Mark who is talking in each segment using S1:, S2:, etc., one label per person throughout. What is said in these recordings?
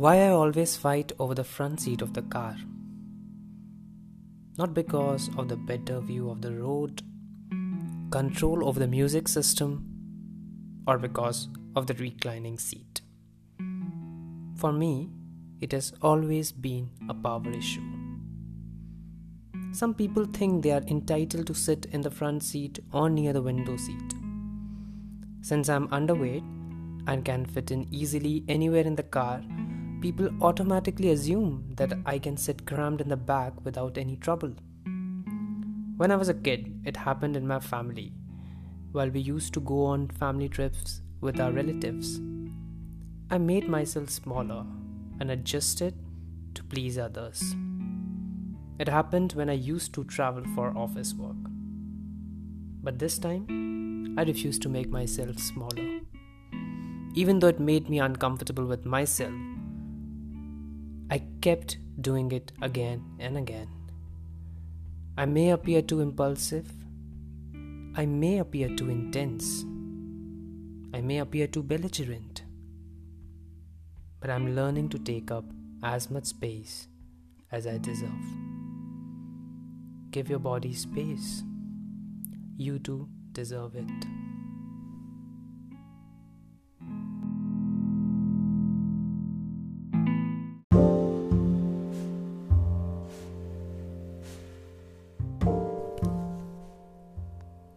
S1: Why I always fight over the front seat of the car. Not because of the better view of the road, control over the music system, or because of the reclining seat. For me, it has always been a power issue. Some people think they are entitled to sit in the front seat or near the window seat. Since I'm underweight and can fit in easily anywhere in the car, people automatically assume that I can sit crammed in the back without any trouble. When I was a kid, it happened in my family. While we used to go on family trips with our relatives, I made myself smaller and adjusted to please others. It happened when I used to travel for office work. But this time, I refused to make myself smaller. Even though it made me uncomfortable with myself, I kept doing it again and again. I may appear too impulsive. I may appear too intense. I may appear too belligerent. But I'm learning to take up as much space as I deserve. Give your body space. You too deserve it.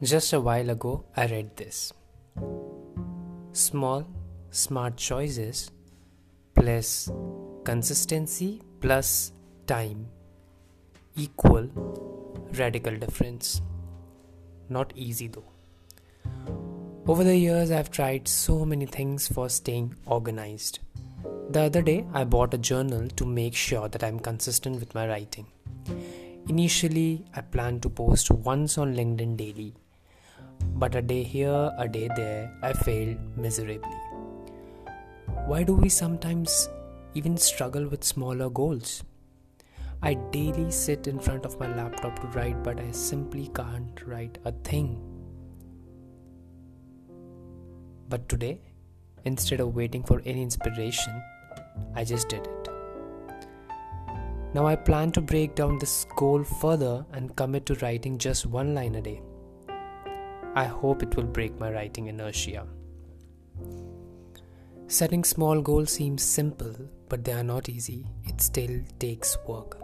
S1: Just a while ago, I read this. Small, smart choices plus consistency plus time equal radical difference. Not easy though. Over the years, I've tried so many things for staying organized. The other day, I bought a journal to make sure that I'm consistent with my writing. Initially, I planned to post once on LinkedIn daily, but a day here, a day there, I failed miserably. Why do we sometimes even struggle with smaller goals? I daily sit in front of my laptop to write, but I simply can't write a thing. But today, instead of waiting for any inspiration, I just did it. Now I plan to break down this goal further and commit to writing just one line a day. I hope it will break my writing inertia. Setting small goals seems simple, but they are not easy. It still takes work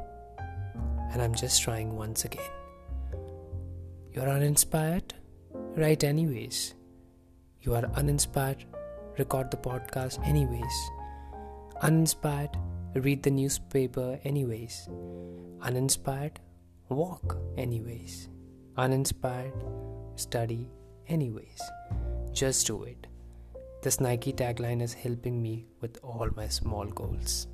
S1: and I'm just trying once again. You're uninspired? Write anyways. You are uninspired? Record the podcast anyways. Uninspired? Read the newspaper anyways. Uninspired? Walk anyways. Uninspired? Study anyways. Just do it. This Nike tagline is helping me with all my small goals.